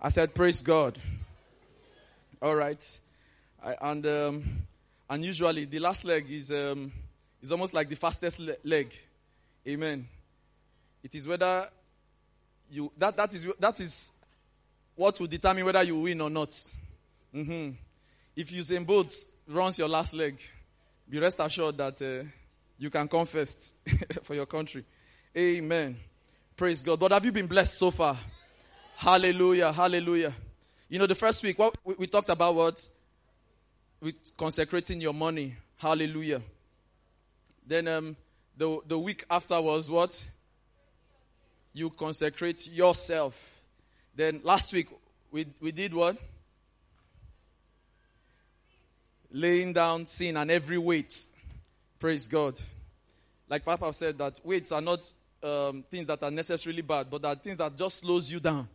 I said, Praise God. All right. I, and um, and usually the last leg is um, is almost like the fastest le- leg. Amen. It is whether you that that is that is what will determine whether you win or not. Mm-hmm. If Usain Bolt runs your last leg, be rest assured that uh, you can come first for your country. Amen. Praise God. But have you been blessed so far? Hallelujah. Hallelujah. You know, the first week, what we, we talked about what? With consecrating your money. Hallelujah. Then um, the, the week after was what? You consecrate yourself. Then last week, we, we did what? Laying down sin and every weight. Praise God. Like Papa said, that weights are not um, things that are necessarily bad, but are things that just slows you down.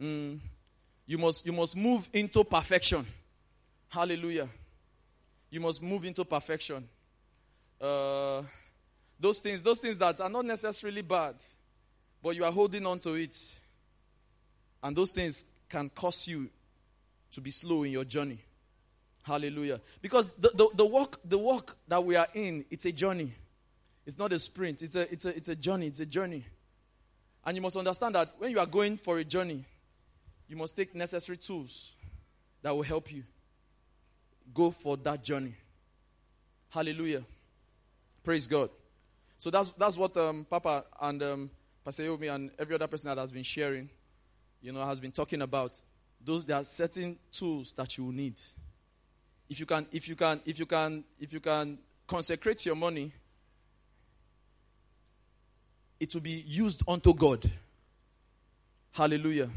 Mm. You must you must move into perfection. Hallelujah. You must move into perfection. Uh, those things, those things that are not necessarily bad, but you are holding on to it. And those things can cause you to be slow in your journey. Hallelujah. Because the, the, the walk the walk that we are in, it's a journey. It's not a sprint. It's a, it's, a, it's a journey. It's a journey. And you must understand that when you are going for a journey, you must take necessary tools that will help you go for that journey. Hallelujah. Praise God. So that's, that's what um, Papa and um, Pastor Yomi and every other person that has been sharing, you know, has been talking about. Those there are certain tools that you need. If you can, if you can, if you can, if you can consecrate your money it will be used unto God. Hallelujah.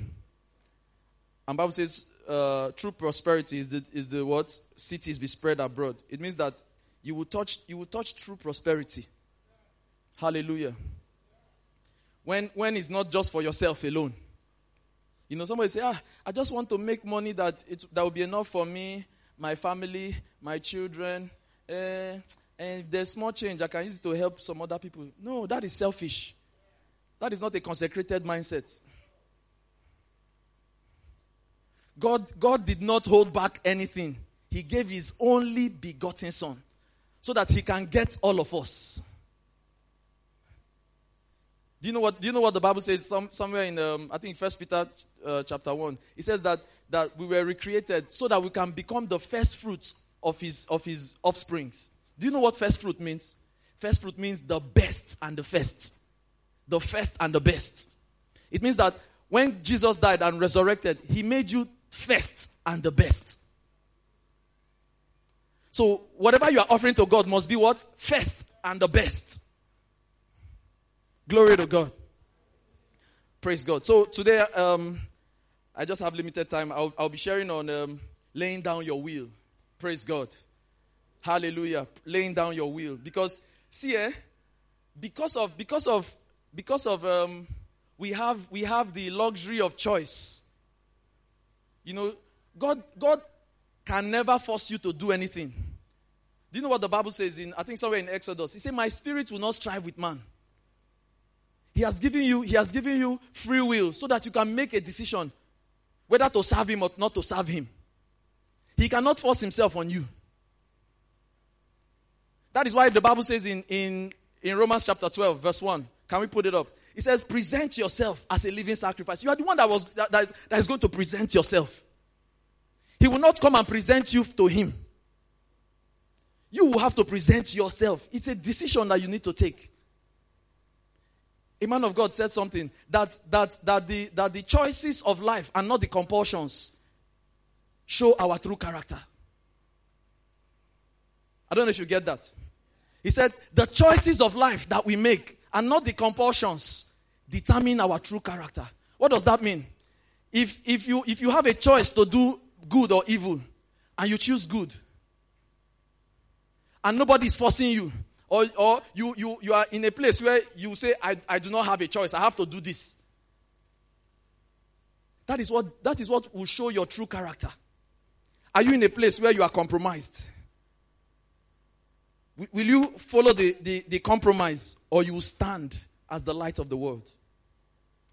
And Bible says, uh, true prosperity is the, is the what? Cities be spread abroad. It means that you will touch, you will touch true prosperity. Hallelujah. When, when it's not just for yourself alone. You know, somebody say, ah, I just want to make money that it, that will be enough for me, my family, my children. Eh, and if there's small change, I can use it to help some other people. No, that is selfish. That is not a consecrated mindset. God, God did not hold back anything. He gave his only begotten son so that he can get all of us. Do you know what, do you know what the Bible says some, somewhere in, um, I think, First Peter uh, chapter 1? It says that, that we were recreated so that we can become the first fruits of his, of his offsprings. Do you know what first fruit means? First fruit means the best and the first. The first and the best. It means that when Jesus died and resurrected, he made you first and the best. So whatever you are offering to God must be what? First and the best. Glory to God. Praise God. So today, um, I just have limited time. I'll, I'll be sharing on um, laying down your will. Praise God. Hallelujah. Laying down your will. Because, see, eh, because of, because of, because of, um, we have, we have the luxury of choice. You know, God, God can never force you to do anything. Do you know what the Bible says in, I think somewhere in Exodus? He said, My spirit will not strive with man. He has given you, he has given you free will so that you can make a decision whether to serve him or not to serve him. He cannot force himself on you. That is why the Bible says in, in, in Romans chapter 12, verse 1. Can we put it up? It says, present yourself as a living sacrifice. You are the one that was that, that, that is going to present yourself. He will not come and present you to him. You will have to present yourself. It's a decision that you need to take. A man of God said something that that that the that the choices of life and not the compulsions show our true character. I don't know if you get that. He said, the choices of life that we make and not the compulsions determine our true character. What does that mean? If, if, you, if you have a choice to do good or evil and you choose good and nobody is forcing you or, or you, you, you are in a place where you say, I, I do not have a choice, I have to do this. That is, what, that is what will show your true character. Are you in a place where you are compromised? Will you follow the, the, the, compromise or you stand as the light of the world?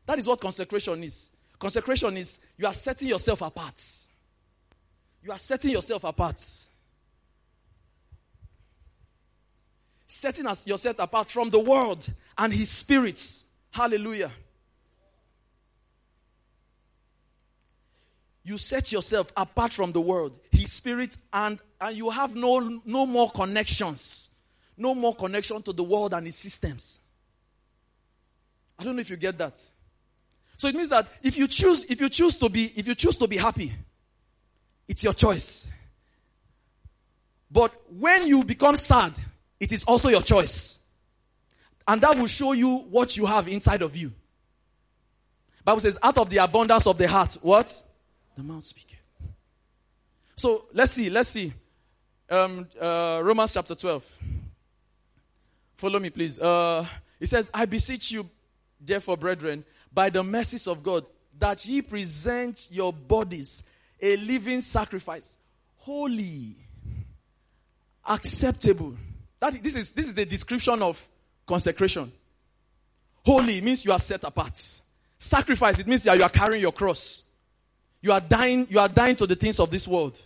That is what consecration is. Consecration is you are setting yourself apart. You are setting yourself apart. Setting yourself apart from the world and his spirits. Hallelujah. You set yourself apart from the world, his spirit, and, and you have no, no more connections. No more connection to the world and its systems. I don't know if you get that. So it means that if you choose, if you choose to be, if you choose to be happy, it's your choice. But when you become sad, it is also your choice. And that will show you what you have inside of you. Bible says, out of the abundance of the heart, what? The mouth speaketh. So let's see, let's see. Um, uh, Romans chapter 12. Follow me, please. Uh, it says, I beseech you, therefore, brethren, by the mercies of God, that ye present your bodies a living sacrifice, holy, acceptable. That, this, is, this is the description of consecration. Holy means you are set apart. Sacrifice, it means that you are carrying your cross. You are dying, you are dying to the things of this world.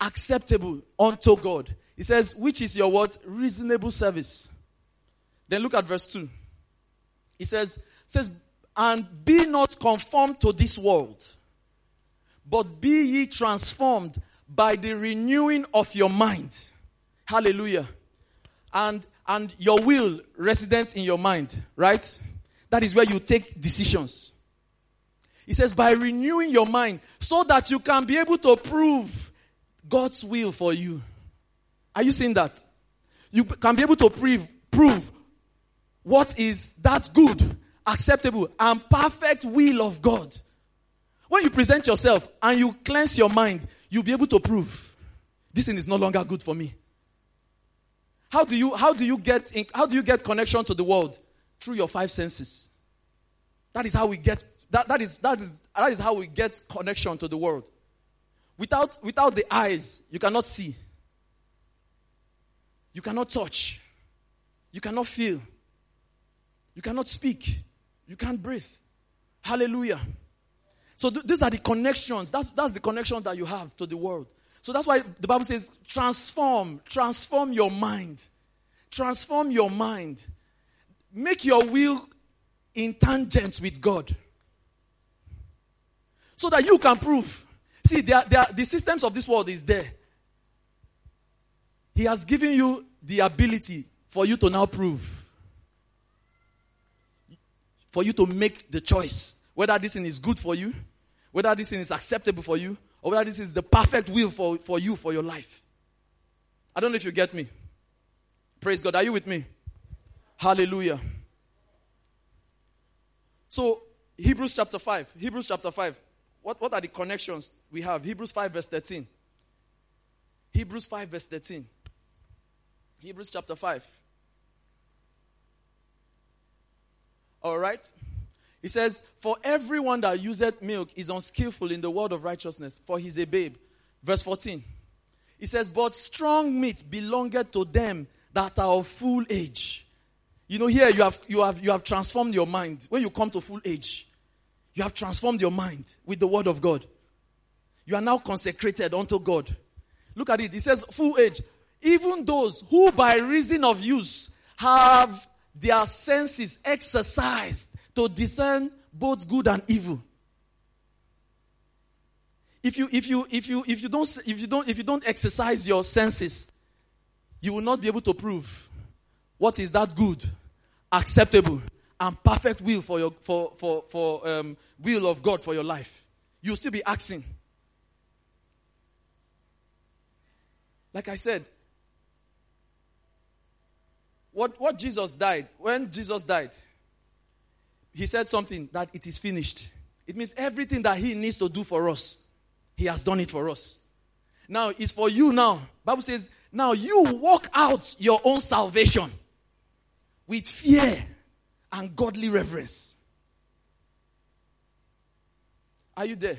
Acceptable unto God. He says, which is your what? Reasonable service. Then look at verse 2. He says, says, and be not conformed to this world, but be ye transformed by the renewing of your mind. Hallelujah. And and your will residence in your mind, right? That is where you take decisions. He says, by renewing your mind so that you can be able to prove God's will for you. Are you seeing that? You can be able to prove, prove what is that good, acceptable, and perfect will of God. When you present yourself and you cleanse your mind, you'll be able to prove this thing is no longer good for me. How do you how do you get in, how do you get connection to the world? Through your five senses. That is how we get that, that is that is that is how we get connection to the world. Without without the eyes, you cannot see. You cannot touch. You cannot feel. You cannot speak. You can't breathe. Hallelujah. So th- these are the connections. That's, that's the connection that you have to the world. So that's why the Bible says, transform, transform your mind. Transform your mind. Make your will in tangent with God. So that you can prove. See, there, there, the systems of this world is there. He has given you the ability for you to now prove. For you to make the choice whether this thing is good for you, whether this thing is acceptable for you, or whether this is the perfect will for, for you for your life. I don't know if you get me. Praise God. Are you with me? Hallelujah. So, Hebrews chapter 5. Hebrews chapter 5. What, what are the connections we have? Hebrews 5, verse 13. Hebrews 5, verse 13. Hebrews chapter 5. All right? He says, For everyone that useth milk is unskillful in the word of righteousness, for he's a babe. Verse 14. He says, But strong meat belongeth to them that are of full age. You know, here you have, you, have, you have transformed your mind. When you come to full age, you have transformed your mind with the word of God. You are now consecrated unto God. Look at it. He says, full age even those who by reason of use have their senses exercised to discern both good and evil. If you, if you, if you, if you don't, if you don't, if you don't exercise your senses, you will not be able to prove what is that good, acceptable, and perfect will for your, for, for, for, um, will of God for your life. You'll still be asking. Like I said, what, what Jesus died, when Jesus died, he said something that it is finished. It means everything that he needs to do for us, he has done it for us. Now it's for you now. Bible says, now you walk out your own salvation with fear and godly reverence. Are you there?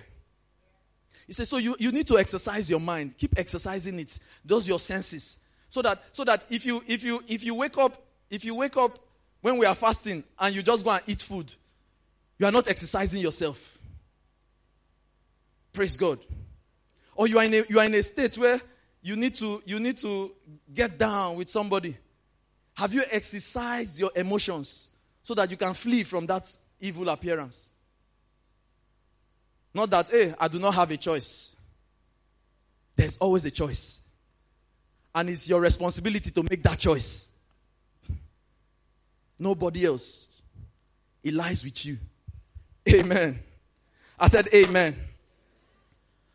He says, so you, you need to exercise your mind. Keep exercising it. Those your senses. So that, so that if you, if you, if you wake up, if you wake up when we are fasting and you just go and eat food, You are not exercising yourself. Praise God. Or you are in a, you are in a state where you need to you need to get down with somebody. Have you exercised your emotions so that you can flee from that evil appearance? Not that, hey, I do not have a choice. There's always a choice. And it's your responsibility to make that choice. Nobody else. It lies with you. Amen. I said, Amen.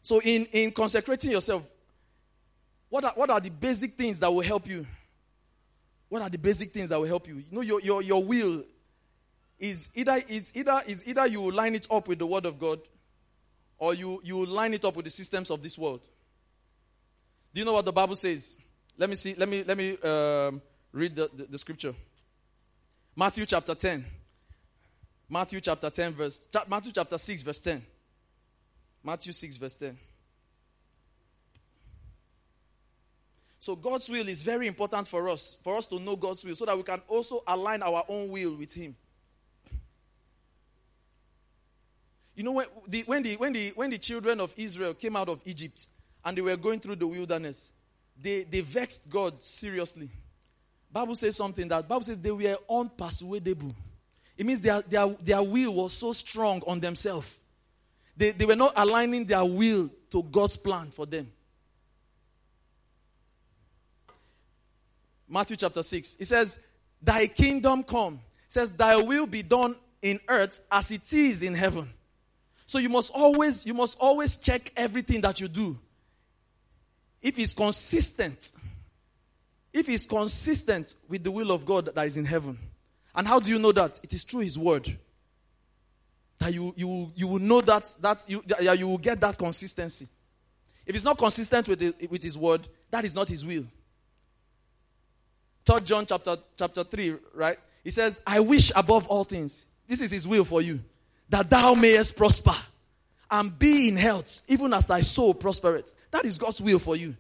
So, in, in consecrating yourself, what are, what are the basic things that will help you? What are the basic things that will help you? You know, your, your, your will is either, it's either, is either you line it up with the Word of God or you, you line it up with the systems of this world. Do you know what the Bible says? Let me see, let me, let me um, read the, the, the scripture. Matthew chapter 10. Matthew chapter 10, verse, Matthew chapter 6, verse 10. Matthew 6, verse 10. So God's will is very important for us, for us to know God's will, so that we can also align our own will with Him. You know, when the, when, the, when, the, when the children of Israel came out of Egypt and they were going through the wilderness, they, they vexed God seriously. Bible says something that Bible says they were unpersuadable. It means their, their, their will was so strong on themselves they, they were not aligning their will to God's plan for them. Matthew chapter 6. It says, Thy kingdom come. It says, Thy will be done in earth as it is in heaven. So you must always, you must always check everything that you do. If it's consistent, if it's consistent with the will of God that is in heaven. And how do you know that? It is through His word that you, you, you will know that, that you, that you will get that consistency. If it's not consistent with, the, with his word, that is not his will. Third John chapter, chapter 3, right? He says, I wish above all things, this is his will for you, that thou mayest prosper and be in health, even as thy soul prospereth. That is God's will for you.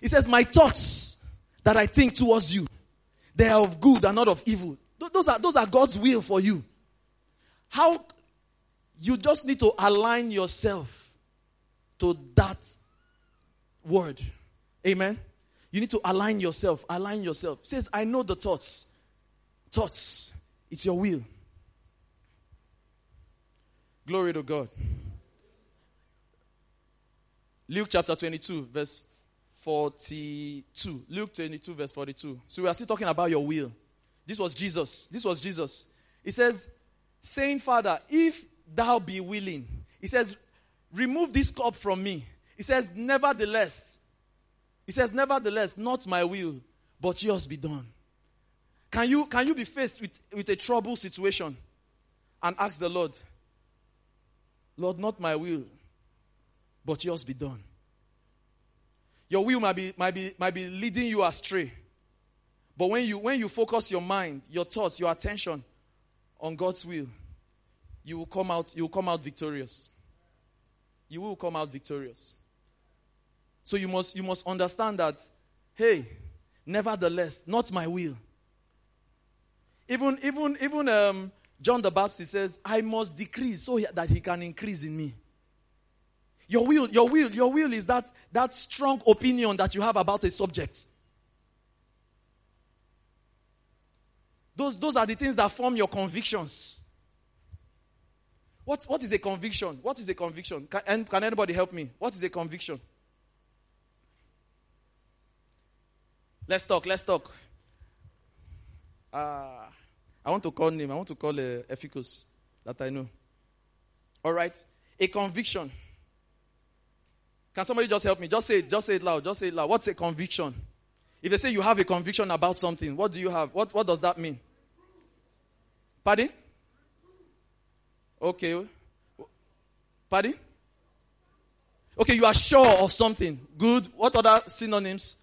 He says, My thoughts that I think towards you, they are of good and not of evil. Those are, those are God's will for you. How you just need to align yourself to that word. Amen. You need to align yourself. Align yourself. It says, I know the thoughts. Thoughts. It's your will. Glory to God. Luke chapter 22, verse 42. Luke 22, verse 42. So we are still talking about your will. This was Jesus. This was Jesus. He says, saying, Father, if thou be willing. He says, Remove this cup from me. He says, Nevertheless, he says, Nevertheless, not my will, but yours be done. Can you, can you be faced with, with a trouble situation and ask the Lord, Lord, not my will, but yours be done? Your will might be, might be, might be leading you astray. But when you, when you focus your mind, your thoughts, your attention on God's will, you will come out, you will come out victorious. You will come out victorious. So you must you must understand that, hey, nevertheless, not my will. Even even even um, John the Baptist says, I must decrease so that he can increase in me. Your will, your will, your will is that that strong opinion that you have about a subject. Those, those are the things that form your convictions. What, what is a conviction? What is a conviction? Can, and can anybody help me? What is a conviction? Let's talk, let's talk. Uh, I want to call name. I want to call uh, Efficus that I know. All right. A conviction. Can somebody just help me? Just say it. Just say it loud. Just say it loud. What's a conviction? If they say you have a conviction about something, what do you have? What, what does that mean? Pardon? Okay. Pardon? Okay, you are sure of something. Good. What other synonyms?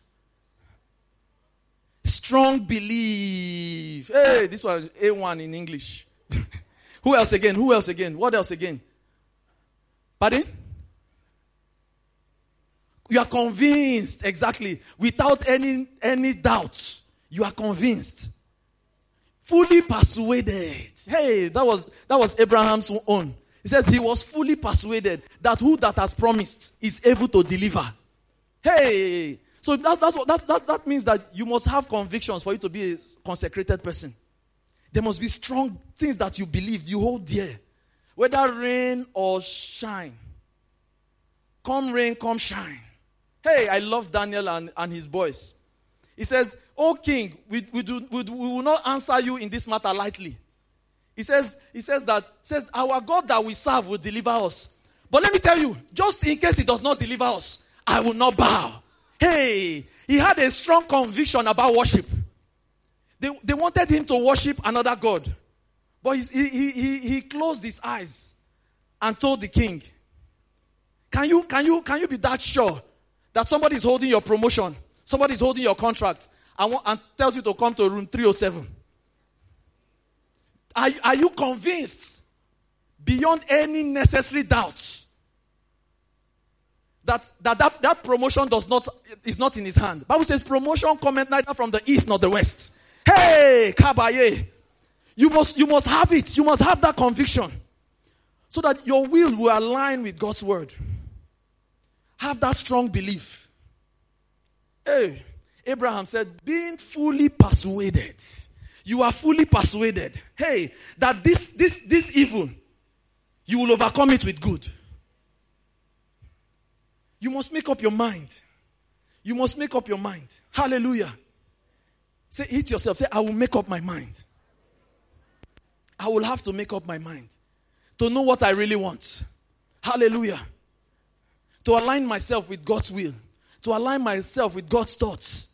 Strong belief. Hey, this one A1 in English. Who else again? Who else again? What else again? Pardon? You are convinced, exactly. Without any, any doubt. You are convinced. Fully persuaded. Hey, that was, that was Abraham's own. He says he was fully persuaded that who that has promised is able to deliver. Hey, so that, that, that, that, that means that you must have convictions for you to be a consecrated person. There must be strong things that you believe, you hold dear. Whether rain or shine. Come rain, come shine. Hey, I love Daniel and, and his boys. He says, O king, we, we, do, we, we will not answer you in this matter lightly. He says, he says that says our God that we serve will deliver us. But let me tell you, just in case he does not deliver us, I will not bow. Hey, he had a strong conviction about worship. They, they wanted him to worship another God. But he, he, he, he closed his eyes and told the king, can you, can you, can you be that sure that somebody is holding your promotion, somebody is holding your contract and, and tells you to come to room 307? Are, are you convinced beyond any necessary doubts that, that, that that promotion does not is not in his hand? Bible says promotion cometh neither from the east nor the west. Hey, Kabaye. You must, you must have it. You must have that conviction. So that your will will align with God's word. Have that strong belief. Hey, Abraham said, being fully persuaded. You are fully persuaded. Hey, that this, this, this evil, you will overcome it with good. You must make up your mind. You must make up your mind. Hallelujah. Say, it yourself. Say, I will make up my mind. I will have to make up my mind to know what I really want. Hallelujah. To align myself with God's will, to align myself with God's thoughts.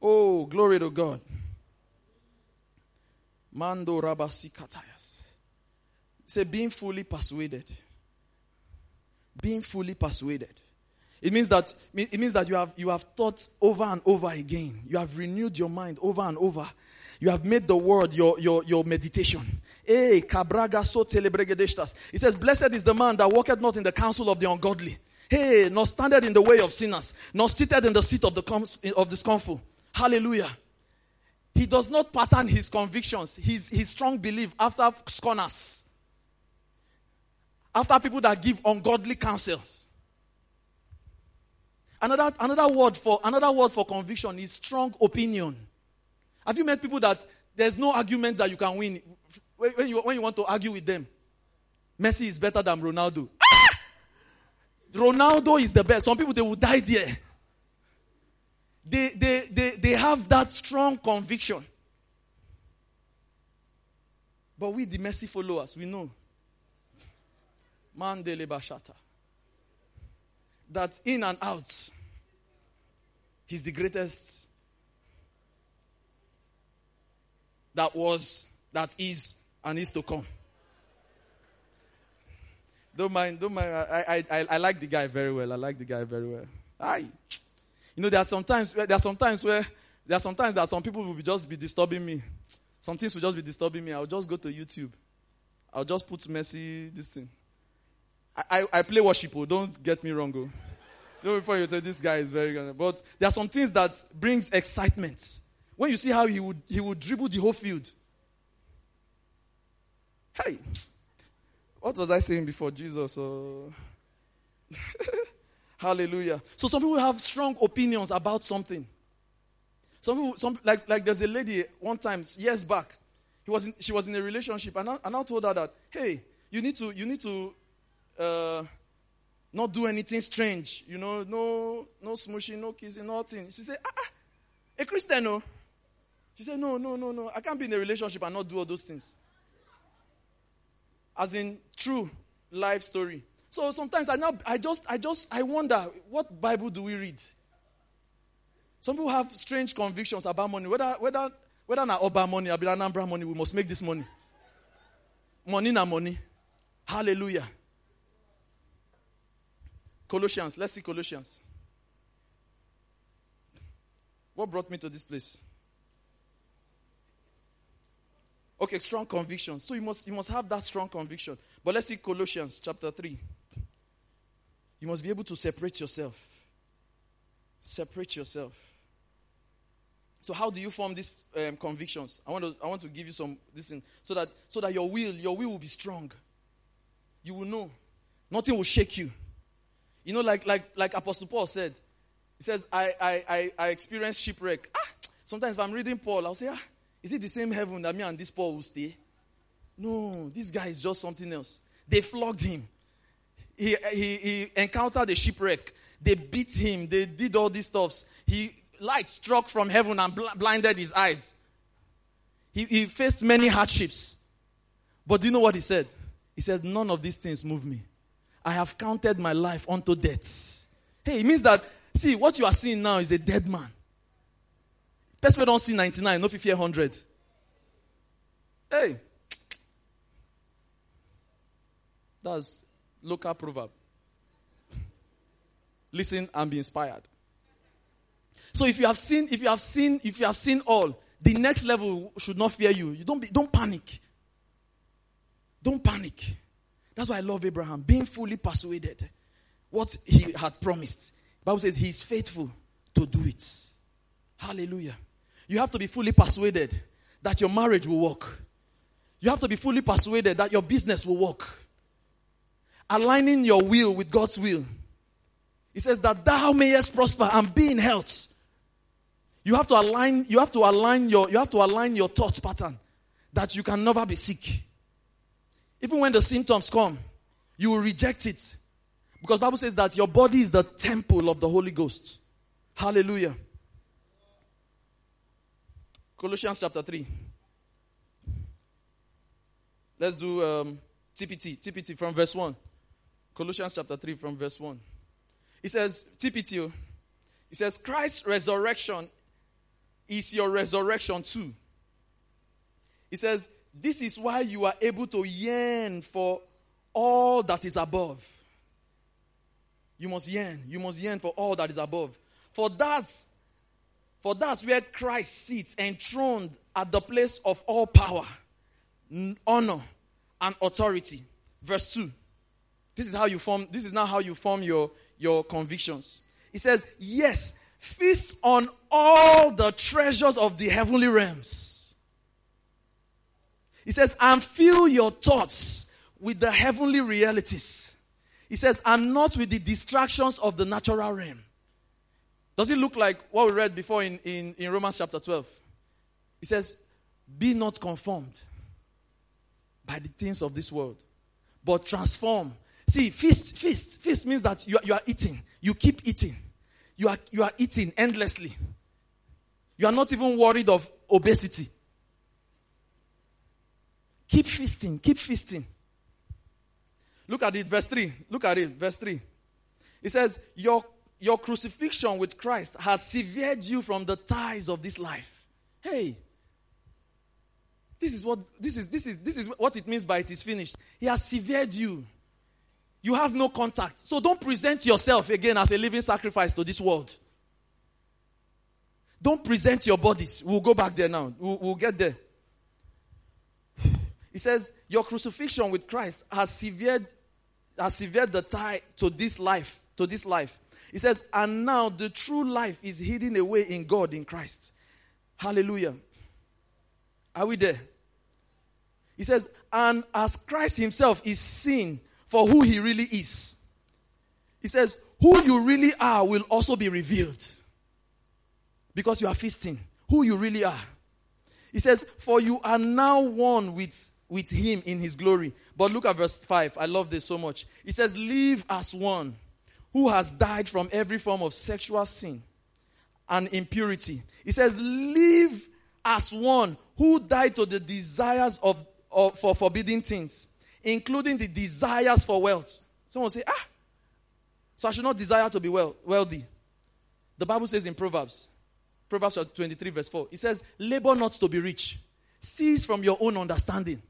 Oh, glory to God. Mando Rabasi Katayas. Say, being fully persuaded. Being fully persuaded. It means that it means that you have you have thought over and over again. You have renewed your mind over and over. You have made the word your your, your meditation. Eh, so He says, Blessed is the man that walketh not in the counsel of the ungodly. Hey, nor standeth in the way of sinners, nor seated in the seat of the of discomfort. Hallelujah. He does not pattern his convictions, his, his strong belief after scorners, after people that give ungodly counsels. Another, another word for another word for conviction is strong opinion. Have you met people that there's no argument that you can win when you, when you want to argue with them? Messi is better than Ronaldo. Ah! Ronaldo is the best. Some people they will die there. They, they, they, they have that strong conviction. But we, the Messi followers, we know. Mandele Bashata that in and out, he's the greatest that was, that is, and is to come. Don't mind, don't mind. I, I, I, I like the guy very well. I like the guy very well. Aye. You know, there are sometimes there are sometimes where there are sometimes that some people will be just be disturbing me. Some things will just be disturbing me. I'll just go to YouTube. I'll just put Messi this thing. I, I, play worship, oh, don't get me wrong. Oh. Don't before you say this guy is very good. But there are some things that brings excitement. When you see how he would he would dribble the whole field. Hey, what was I saying before Jesus? Uh, hallelujah. So some people have strong opinions about something. Some people, some like like there's a lady one time years back. He was in, she was in a relationship, and I, and I told her that hey, you need to you need to uh, not do anything strange, you know, no, no smushing, no kissing, nothing. She said, ah, ah, a Christian, no. She said, no, no, no, no. I can't be in a relationship and not do all those things. As in true life story. So sometimes I now, I just, I just, I wonder, what Bible do we read? Some people have strange convictions about money. Whether, whether, whether na Oba money, or Anambra money, we must make this money. Money na money. Hallelujah. Colossians. Let's see Colossians. What brought me to this place? Okay, strong conviction. So you must you must have that strong conviction. But let's see Colossians chapter 3. You must be able to separate yourself. Separate yourself. So how do you form these um, convictions? I want to I want to give you some this in, so that so that your will your will will be strong. You will know. Nothing will shake you. You know, like like like Apostle Paul said, he says, I I I, I experienced shipwreck. Ah, sometimes if I'm reading Paul, I'll say, ah, is it the same heaven that me and this Paul will stay? No, this guy is just something else. They flogged him. He, he, he encountered a shipwreck. They beat him. They did all these stuffs. He light struck from heaven and bl- blinded his eyes. He, he faced many hardships. But do you know what he said? He said, None of these things move me. I have counted my life unto death. Hey, it means that, see, what you are seeing now is a dead man. Person don't see 99, no 50, 100. Hey. That's local proverb. Listen and be inspired. So if you have seen, if you have seen, if you have seen all, the next level should not fear you. You don't be, don't panic. Don't panic. That's why I love Abraham, being fully persuaded what he had promised. Bible says he's faithful to do it. Hallelujah. You have to be fully persuaded that your marriage will work. You have to be fully persuaded that your business will work. Aligning your will with God's will. He says that thou mayest prosper and be in health you have to align, you have to align your, you have to align your thought pattern that you can never be sick. Even when the symptoms come, you will reject it. Because Bible says that your body is the temple of the Holy Ghost. Hallelujah. Colossians chapter 3. Let's do um, TPT. TPT from verse 1. Colossians chapter 3 from verse 1. It says, TPT, oh. it says, Christ's resurrection is your resurrection too. He says, This is why you are able to yearn for all that is above. You must yearn. You must yearn for all that is above. For that's for that's where Christ sits enthroned at the place of all power, honor, and authority. Verse 2. This is how you form, this is now how you form your, your convictions. He says, Yes, Feast on all the treasures of the heavenly realms. He says, and fill your thoughts with the heavenly realities. He says, and not with the distractions of the natural realm. Does it look like what we read before in, in, in Romans chapter 12? He says, Be not conformed by the things of this world, but transform. See, feast, feast, feast means that you, you are eating. You keep eating you are, you are eating endlessly. You are not even worried of obesity. Keep feasting, keep feasting. Look at it, verse 3. Look at it, verse 3. It says, Your, your crucifixion with Christ has severed you from the ties of this life. Hey, this is what this is this is this is what it means by it is finished. He has severed you. You have no contact. So don't present yourself again as a living sacrifice to this world. Don't present your bodies. We'll go back there now. We'll, we'll get there. He says, Your crucifixion with Christ has severed, has severed the tie to this life, to this life. He says, and now the true life is hidden away in God in Christ. Hallelujah. Are we there? He says, and as Christ himself is seen for who he really is. He says, Who you really are will also be revealed. Because you are feasting. Who you really are. He says, For you are now one with, with him in his glory. But look at verse 5. I love this so much. He says, Live as one who has died from every form of sexual sin and impurity. He says, Live as one who died to the desires of, of for forbidden things including the desires for wealth. Someone say, ah, so I should not desire to be well, wealthy. The Bible says in Proverbs, Proverbs 23, verse 4, it says, labor not to be rich, cease from your own understanding.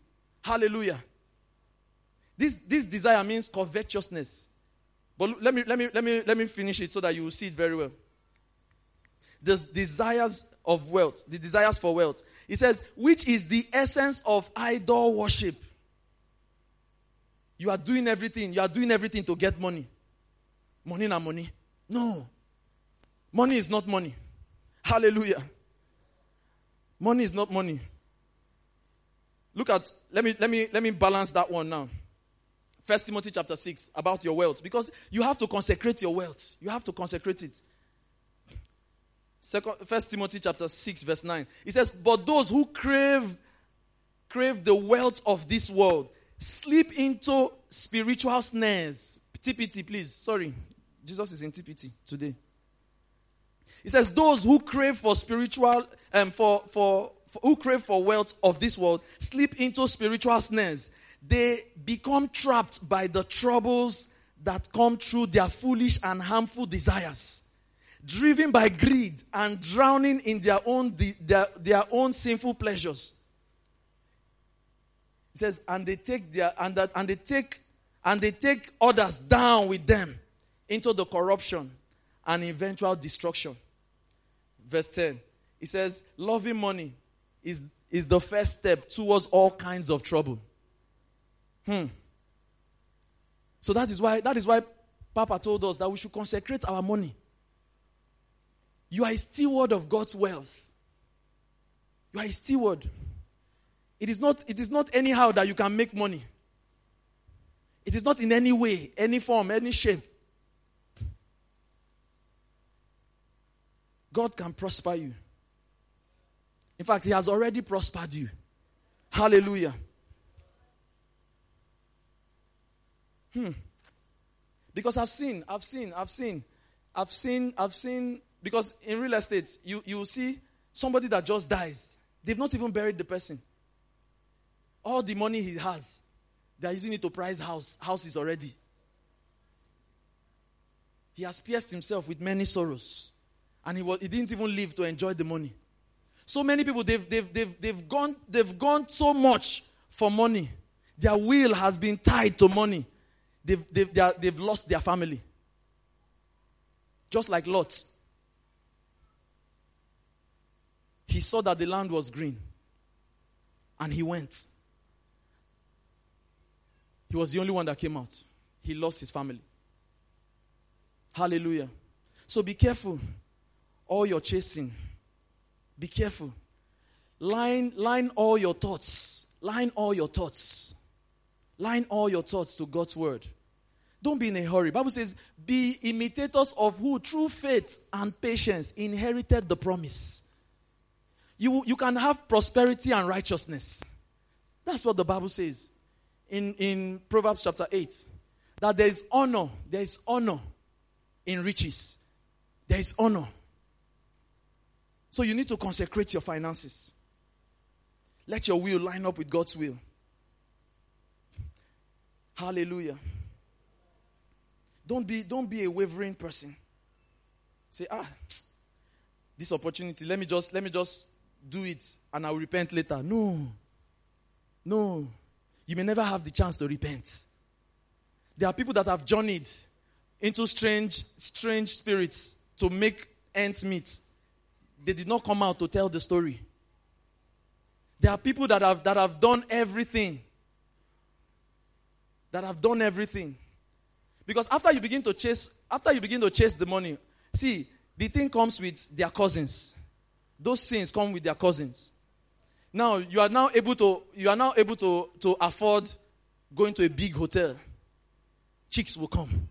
Hallelujah. This, this desire means covetousness. But let me, let, me, let, me, let me finish it so that you will see it very well. The desires of wealth, the desires for wealth. It says, which is the essence of idol worship. You are doing everything. You are doing everything to get money. Money not money. No. Money is not money. Hallelujah. Money is not money. Look at let me let me let me balance that one now. First Timothy chapter 6 about your wealth because you have to consecrate your wealth. You have to consecrate it. Second First Timothy chapter 6 verse 9. It says, "But those who crave crave the wealth of this world slip into spiritual snares." TPT please. Sorry. Jesus is in TPT today. It says, Those who crave for spiritual, um, for, for, for, who crave for wealth of this world slip into spiritual snares. They become trapped by the troubles that come through their foolish and harmful desires. Driven by greed and drowning in their own, their, their own sinful pleasures. It says, and they take their, and that, and they take, and they take others down with them into the corruption and eventual destruction verse 10. He says, Loving money is, is the first step towards all kinds of trouble. Hmm. So that is why that is why Papa told us that we should consecrate our money. You are a steward of God's wealth. You are a steward. It is not, it is not anyhow that you can make money. It is not in any way, any form, any shape. God can prosper you. In fact, He has already prospered you. Hallelujah. Hmm. Because I've seen, I've seen, I've seen, I've seen, I've seen, because in real estate, you, you see somebody that just dies. They've not even buried the person. All the money he has, they're using it to price house, houses already. He has pierced himself with many sorrows. And he, was, he didn't even live to enjoy the money. So many people, they've, they've, they've, they've, gone, they've gone so much for money. Their will has been tied to money. They've, they've, they are, they've lost their family. Just like Lot. He saw that the land was green. And he went. He was the only one that came out. He lost his family. Hallelujah. So be careful all your chasing. Be careful. Line, line all your thoughts. Line all your thoughts. Line all your thoughts to God's word. Don't be in a hurry. Bible says, be imitators of who through faith and patience inherited the promise. You, you can have prosperity and righteousness. That's what the Bible says in, in Proverbs chapter 8. That there is honor, there is honor in riches. There is honor. So you need to consecrate your finances. Let your will line up with God's will. Hallelujah. Don't be, don't be a wavering person. Say, ah, this opportunity, let me just let me just do it and I'll repent later. No. No. You may never have the chance to repent. There are people that have journeyed into strange, strange spirits to make ends meet they did not come out to tell the story. There are people that have, that have done everything. That have done everything. Because after you begin to chase, after you begin to chase the money, see, the thing comes with their cousins. Those things come with their cousins. Now you are now able to you are now able to, to afford going to a big hotel. Chicks will come.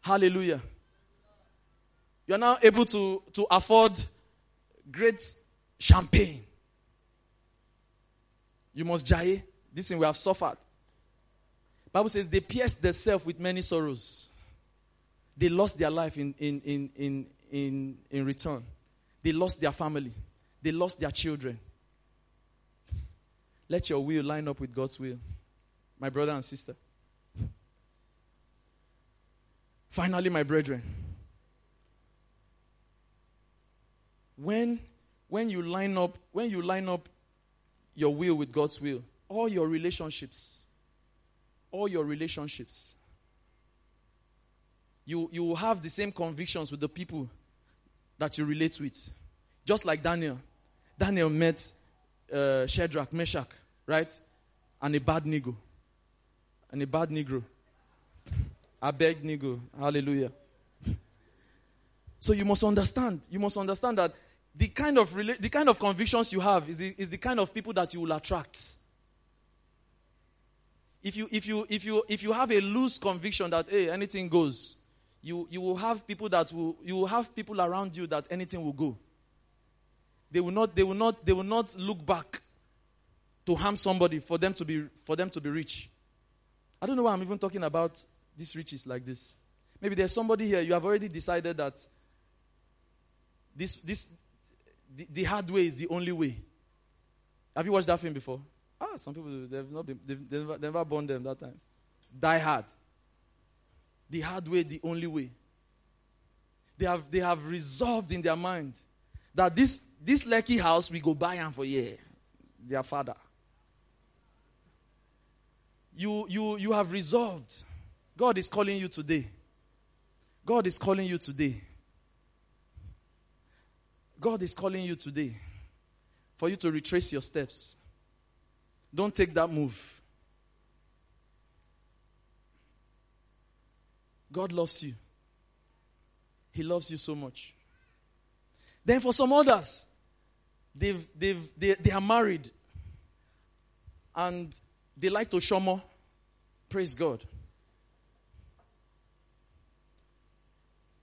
Hallelujah. You are now able to, to afford great champagne. You must jay. This thing we have suffered. Bible says they pierced themselves with many sorrows. They lost their life in, in, in, in, in, in return. They lost their family. They lost their children. Let your will line up with God's will. My brother and sister. Finally, my brethren. when when you line up when you line up your will with God's will, all your relationships, all your relationships, you you will have the same convictions with the people that you relate with. Just like Daniel. Daniel met uh, Shadrach, Meshach, right? And Abednego. And Abednego. A beg negro. Hallelujah. So you must understand. You must understand that the kind of rela- the kind of convictions you have is the, is the kind of people that you will attract. If you if you if you if you have a loose conviction that hey anything goes, you you will have people that will you will have people around you that anything will go. They will not they will not they will not look back to harm somebody for them to be for them to be rich. I don't know why I'm even talking about these riches like this. Maybe there's somebody here you have already decided that this this the, the hard way is the only way. Have you watched that film before? Ah, some people they've not been they've, they've never, never born them that time. Die hard. The hard way, the only way. They have they have resolved in their mind that this this lucky house we go buy and for year. Their father. You you you have resolved. God is calling you today. God is calling you today. God is calling you today for you to retrace your steps. Don't take that move. God loves you. He loves you so much. Then for some others, they've, they've, they, they are married and they like to show more. Praise God.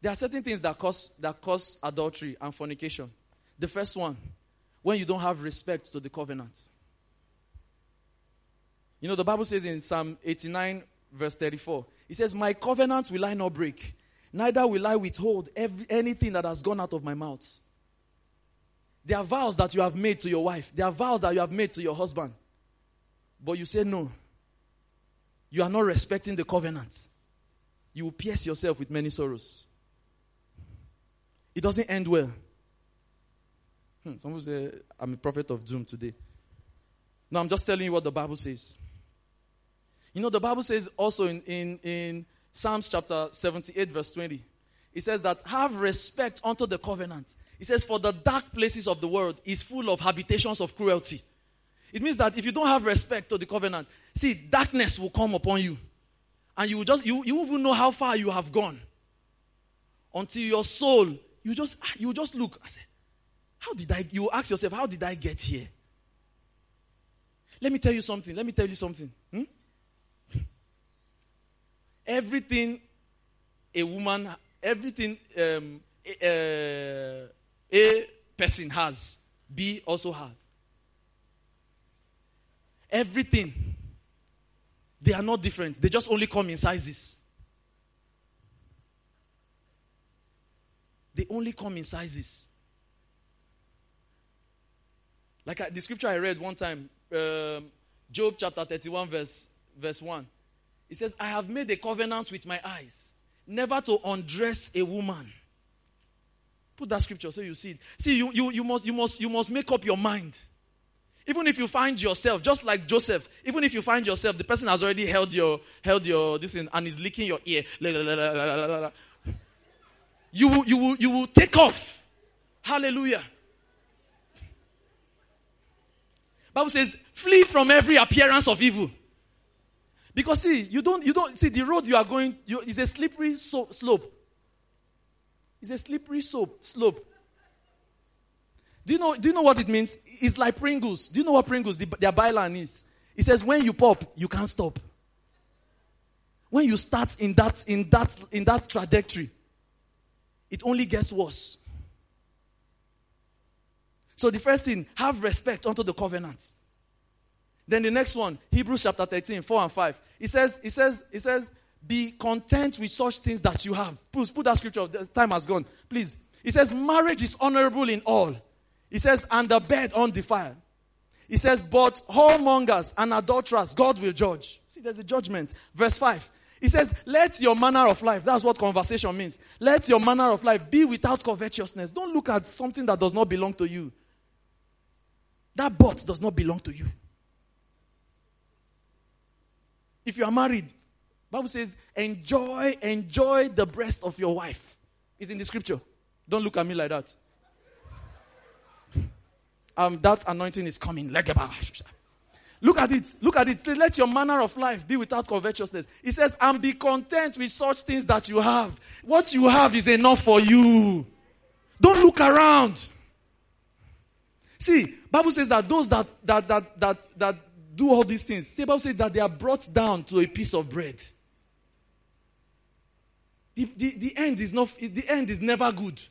There are certain things that cause, that cause adultery and fornication. The first one, when you don't have respect to the covenant. You know, the Bible says in Psalm 89, verse 34, it says, My covenant will I not break, neither will I withhold every, anything that has gone out of my mouth. There are vows that you have made to your wife, there are vows that you have made to your husband. But you say no. You are not respecting the covenant. You will pierce yourself with many sorrows. It doesn't end well. Hmm, some people say, I'm a prophet of doom today. No, I'm just telling you what the Bible says. You know, the Bible says also in, in, in Psalms chapter 78, verse 20, it says that have respect unto the covenant. It says, For the dark places of the world is full of habitations of cruelty. It means that if you don't have respect to the covenant, see, darkness will come upon you. And you will just you, you even know how far you have gone. Until your soul, you just you just look. I say, how did I you ask yourself, how did I get here? Let me tell you something. Let me tell you something. Hmm? Everything a woman, everything um, a, uh, a person has, B also have. Everything. They are not different. They just only come in sizes. They only come in sizes. Like I, the scripture I read one time, um, Job chapter 31, verse, verse 1. It says, I have made a covenant with my eyes, never to undress a woman. Put that scripture so you see it. See, you, you, you, must, you, must, you must make up your mind. Even if you find yourself, just like Joseph, even if you find yourself, the person has already held your held your this in, and is licking your ear. You will, you will, you will take off. Hallelujah. Bible says, flee from every appearance of evil. Because see, you don't, you don't, see, the road you are going, you, is a slippery so, slope. It's a slippery slope, slope. Do you know, do you know what it means? It's like Pringles. Do you know what Pringles, the, their byline is? It says, when you pop, you can't stop. When you start in that, in that, in that trajectory, it only gets worse. So the first thing, have respect unto the covenant. Then the next one, Hebrews chapter 13, 4 and 5. It says, it says, it says, be content with such things that you have. Please put that scripture, the time has gone. Please. It says, marriage is honorable in all. He says, and the bed undefiled. He says, but whoremongers and adulterers, God will judge. See, there's a judgment. Verse 5. He says, let your manner of life, that's what conversation means. Let your manner of life be without covetousness. Don't look at something that does not belong to you. That butt does not belong to you. If you are married, Bible says, enjoy, enjoy the breast of your wife. It's in the scripture. Don't look at me like that. Um, that anointing is coming. Look at it. Look at it. Let your manner of life be without covetousness. He says, and be content with such things that you have. What you have is enough for you. Don't look around. See, Bible says that those that that that that that do all these things, see, Bible says that they are brought down to a piece of bread. The, the, the end is not the end is never good.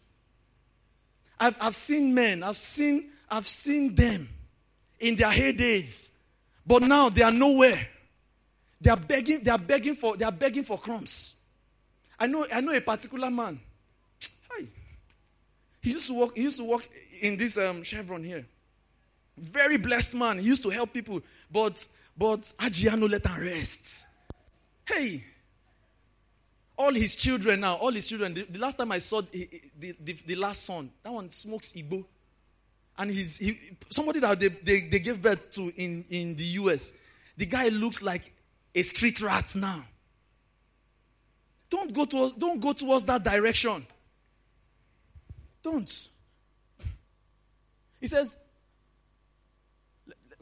I've, I've seen men, I've seen, I've seen them in their heydays, but now they are nowhere. They are begging, they are begging for, they are begging for crumbs. I know, I know a particular man. Hi. He used to work, he used to work in this um, chevron here. Very blessed man. He used to help people, but but Ajiano let him rest. Hey, all his children now, all his children. The, the last time I saw the, the, the, last son, that one smokes Igbo. And he's he, somebody that they, they, they gave birth to in, in the US. The guy looks like a street rat now. Don't go towards, don't go towards that direction. Don't. He says,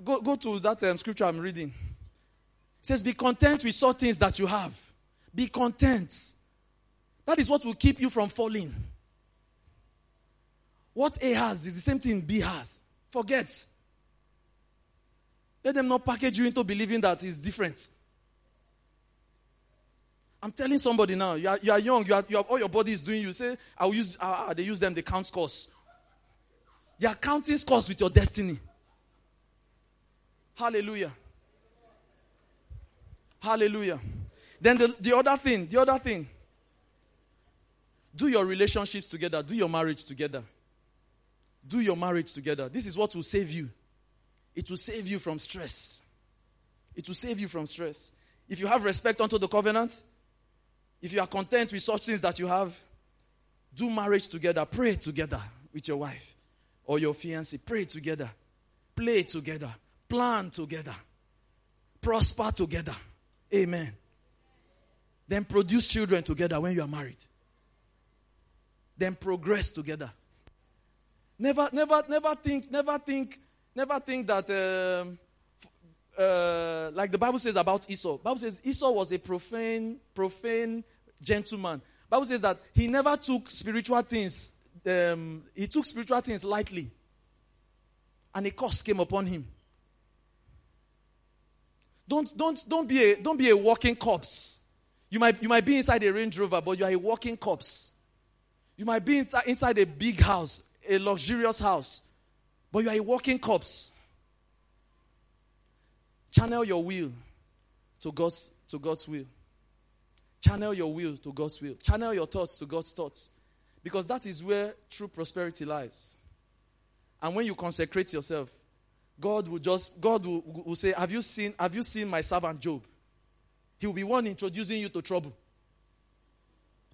go, go to that um, scripture I'm reading. It says, Be content with certain things that you have. Be content. That is what will keep you from falling. What A has is the same thing B has. Forget. Let them not package you into believing that it's different. I'm telling somebody now, you are, you are young, you are, you are, all your body is doing, you say, I will use, uh, they use them, they count scores. You are counting scores with your destiny. Hallelujah. Hallelujah. Then the, the other thing, the other thing, do your relationships together, do your marriage together. Do your marriage together. This is what will save you. It will save you from stress. It will save you from stress. If you have respect unto the covenant, if you are content with such things that you have, do marriage together. Pray together with your wife or your fiancé. Pray together. Play together. Plan together. Prosper together. Amen. Then produce children together when you are married. Then progress together. Never, never, never think, never think, never think that, um, uh, like the Bible says about Esau. Bible says Esau was a profane, profane gentleman. Bible says that he never took spiritual things. Um, he took spiritual things lightly, and a curse came upon him. Don't, don't, don't, be a, don't be a walking corpse. You might, you might be inside a Range Rover, but you are a walking corpse. You might be inside a big house, a luxurious house, but you are a walking corpse. Channel your will to God's, to God's will. Channel your will to God's will. Channel your thoughts to God's thoughts. Because that is where true prosperity lies. And when you consecrate yourself, God will just God will, will say, Have you seen have you seen my servant Job? He will be one introducing you to trouble.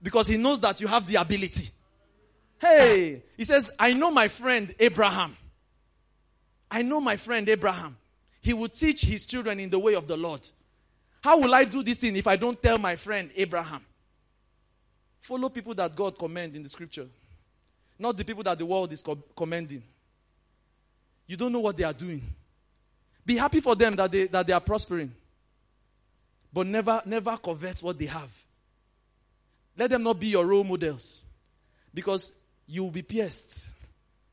Because he knows that you have the ability. Hey, he says, I know my friend Abraham. I know my friend Abraham. He will teach his children in the way of the Lord. How will I do this thing if I don't tell my friend Abraham? Follow people that God commend in the scripture, not the people that the world is commending. You don't know what they are doing. Be happy for them that they, that they are prospering. But never, never covet what they have. Let them not be your role models. Because you will be pierced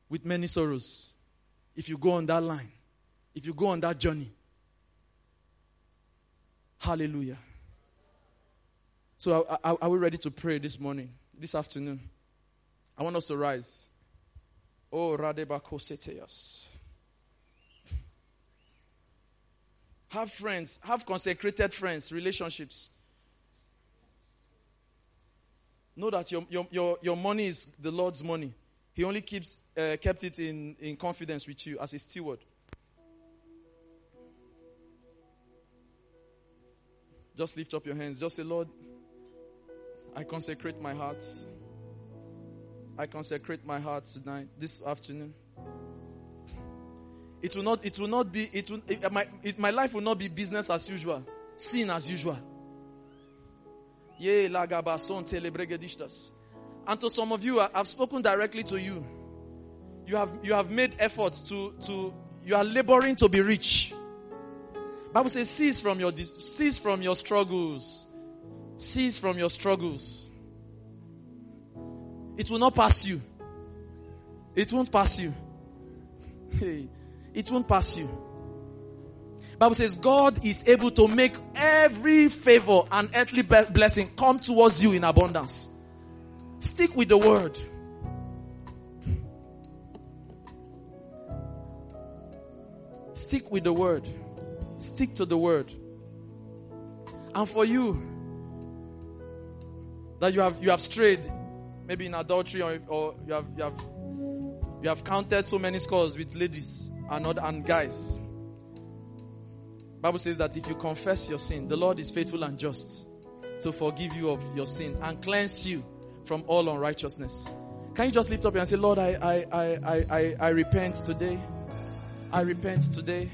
with many sorrows if you go on that line, if you go on that journey. Hallelujah. So, are, are, we ready to pray this morning, this afternoon? I want us to rise. Oh, Radebako Seteyas. Have friends, have consecrated friends, relationships. Know that your, your, your, your money is the Lord's money. He only keeps, uh, kept it in, in confidence with you as a steward. Just lift up your hands. Just say, Lord, I consecrate my heart. I consecrate my heart tonight, this afternoon. It will not, it will not be, it will, it, my, it, my life will not be business as usual, sin as usual. And to some of you, I've spoken directly to you. You have, you have made efforts to, to, you are laboring to be rich. Bible says, cease from your, cease from your struggles. Cease from your struggles. It will not pass you. It won't pass you. Hey, it won't pass you. Bible says God is able to make every favor and earthly blessing come towards you in abundance. Stick with the word. Stick with the word. Stick to the word. And for you that you have you have strayed, maybe in adultery or, or you have you have you have counted so many scores with ladies and and guys. Bible says that if you confess your sin, the Lord is faithful and just to forgive you of your sin and cleanse you from all unrighteousness. Can you just lift up and say, Lord, I, I, I, I, I repent today. I repent today.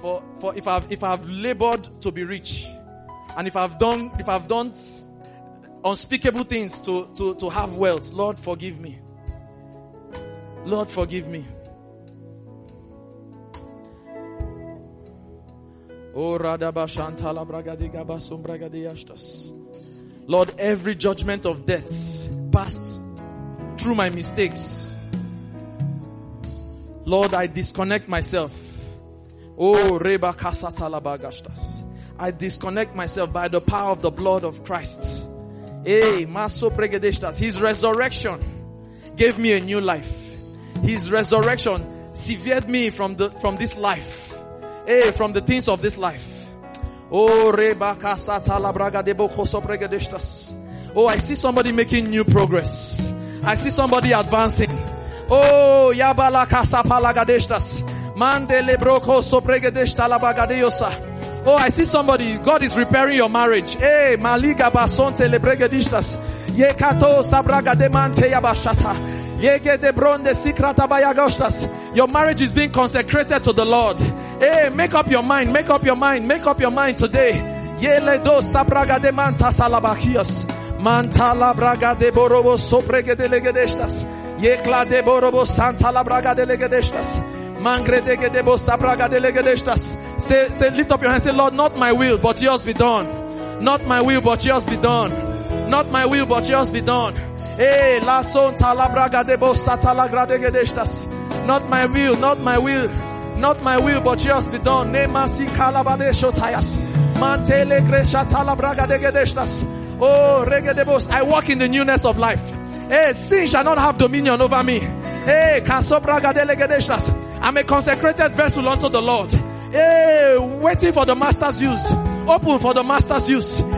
For, for if I've, if I've labored to be rich, and if I've done, if I've done unspeakable things to, to, to have wealth, Lord, forgive me. Lord, forgive me. Oh, Lord, every judgment of death passed through my mistakes. Lord, I disconnect myself. Oh, Reba Kasatalabagashtas. I disconnect myself by the power of the blood of Christ. Hey, Maso Pregedeshtas. His resurrection gave me a new life. His resurrection severed me from the, from this life. Hey, from the things of this life. Oh. Oh, I see somebody making new progress. I see somebody advancing. Oh, Yabala Kasapalagadeshtas. Mande lebroko sopregedeshta labagadeyosa. Oh, I see somebody. God is repairing your marriage. Hey, maliga basonte lebregedishtas. Yekato sabraga de mante yabashata. De. Your marriage is being consecrated to the Lord. Hey, make up your mind. Make up your mind. Make up your mind today. Yele do sabraga de manta salabakios. Manta la braga de borobo soprege de legedestas. Yekla de borobo santa la braga de legedestas. Say, say, lift up your hand. Say, Lord, not my will, but yours be done. Not my will, but yours be done. Not my will, but yours be done. Hey, la son talabraga de Not my will, not my will, not my will, but yours be done. Nemasi kalabade shotayas. Mantele gresha talabraga de gedeshtas. Oh, regedebos. I walk in the newness of life. Hey, sin shall not have dominion over me. Eh, hey, kasobraga delegedeshtas. I'm a consecrated vessel unto the Lord. Hey, waiting for the master's use. Open for the master's use.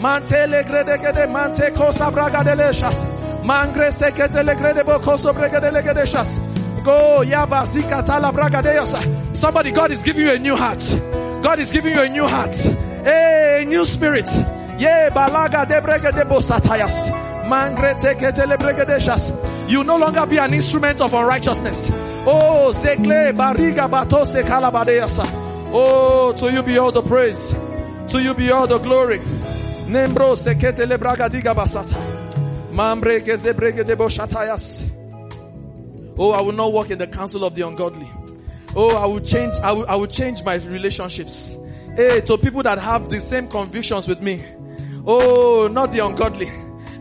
Mantele gredegede mante kosa braga de leshas. Mangre seketele grede bokoso bregede legedeshas. Go yaba zikatala braga de yosa. Somebody, God is giving you a new heart. God is giving you a new heart. Hey, new spirit. Ye balaga de bregede bosatayas. You no longer be an instrument of unrighteousness. Oh, Zekle Bariga Batose Kalabadeasa. Oh, to you be all the praise. To you be all the glory. Nembro Sekete Diga Basata. Mambre. Oh, I will not walk in the counsel of the ungodly. Oh, I will change, I will, I will change my relationships. Hey, to people that have the same convictions with me. Oh, not the ungodly.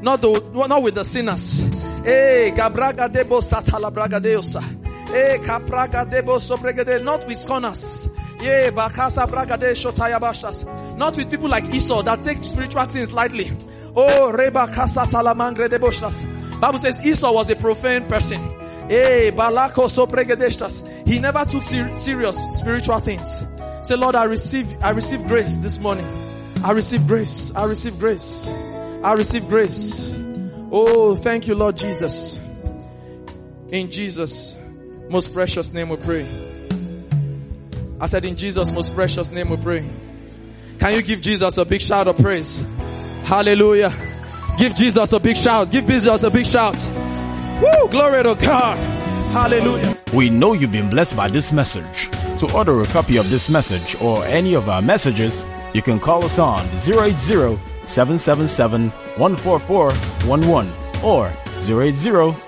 Not the, not with the sinners. Hey, Gabraga debo satala braga deosa. Hey, Capraga debo sobregade. Not with scorners. Yeah, Bakasa braga de shotayabashas. Not with people like Esau that take spiritual things lightly. Oh, Reba. Bible says Esau was a profane person. Hey, Balako sobregedeshtas. He never took ser- serious spiritual things. Say, Lord, I receive, I receive grace this morning. I receive grace. I receive grace. I receive grace. Oh, thank you, Lord Jesus. In Jesus' most precious name we pray. I said, in Jesus' most precious name we pray. Can you give Jesus a big shout of praise? Hallelujah. Give Jesus a big shout. Give Jesus a big shout. Woo! Glory to God. Hallelujah. We know you've been blessed by this message. To order a copy of this message or any of our messages, you can call us on 080 777 14411 or 080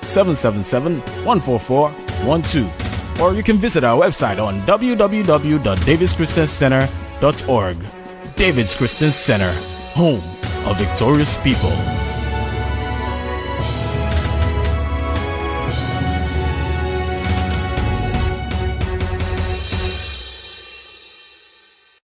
777 14412. Or you can visit our website on www.davidschristiancenter.org. David's Christian Center, home of victorious people.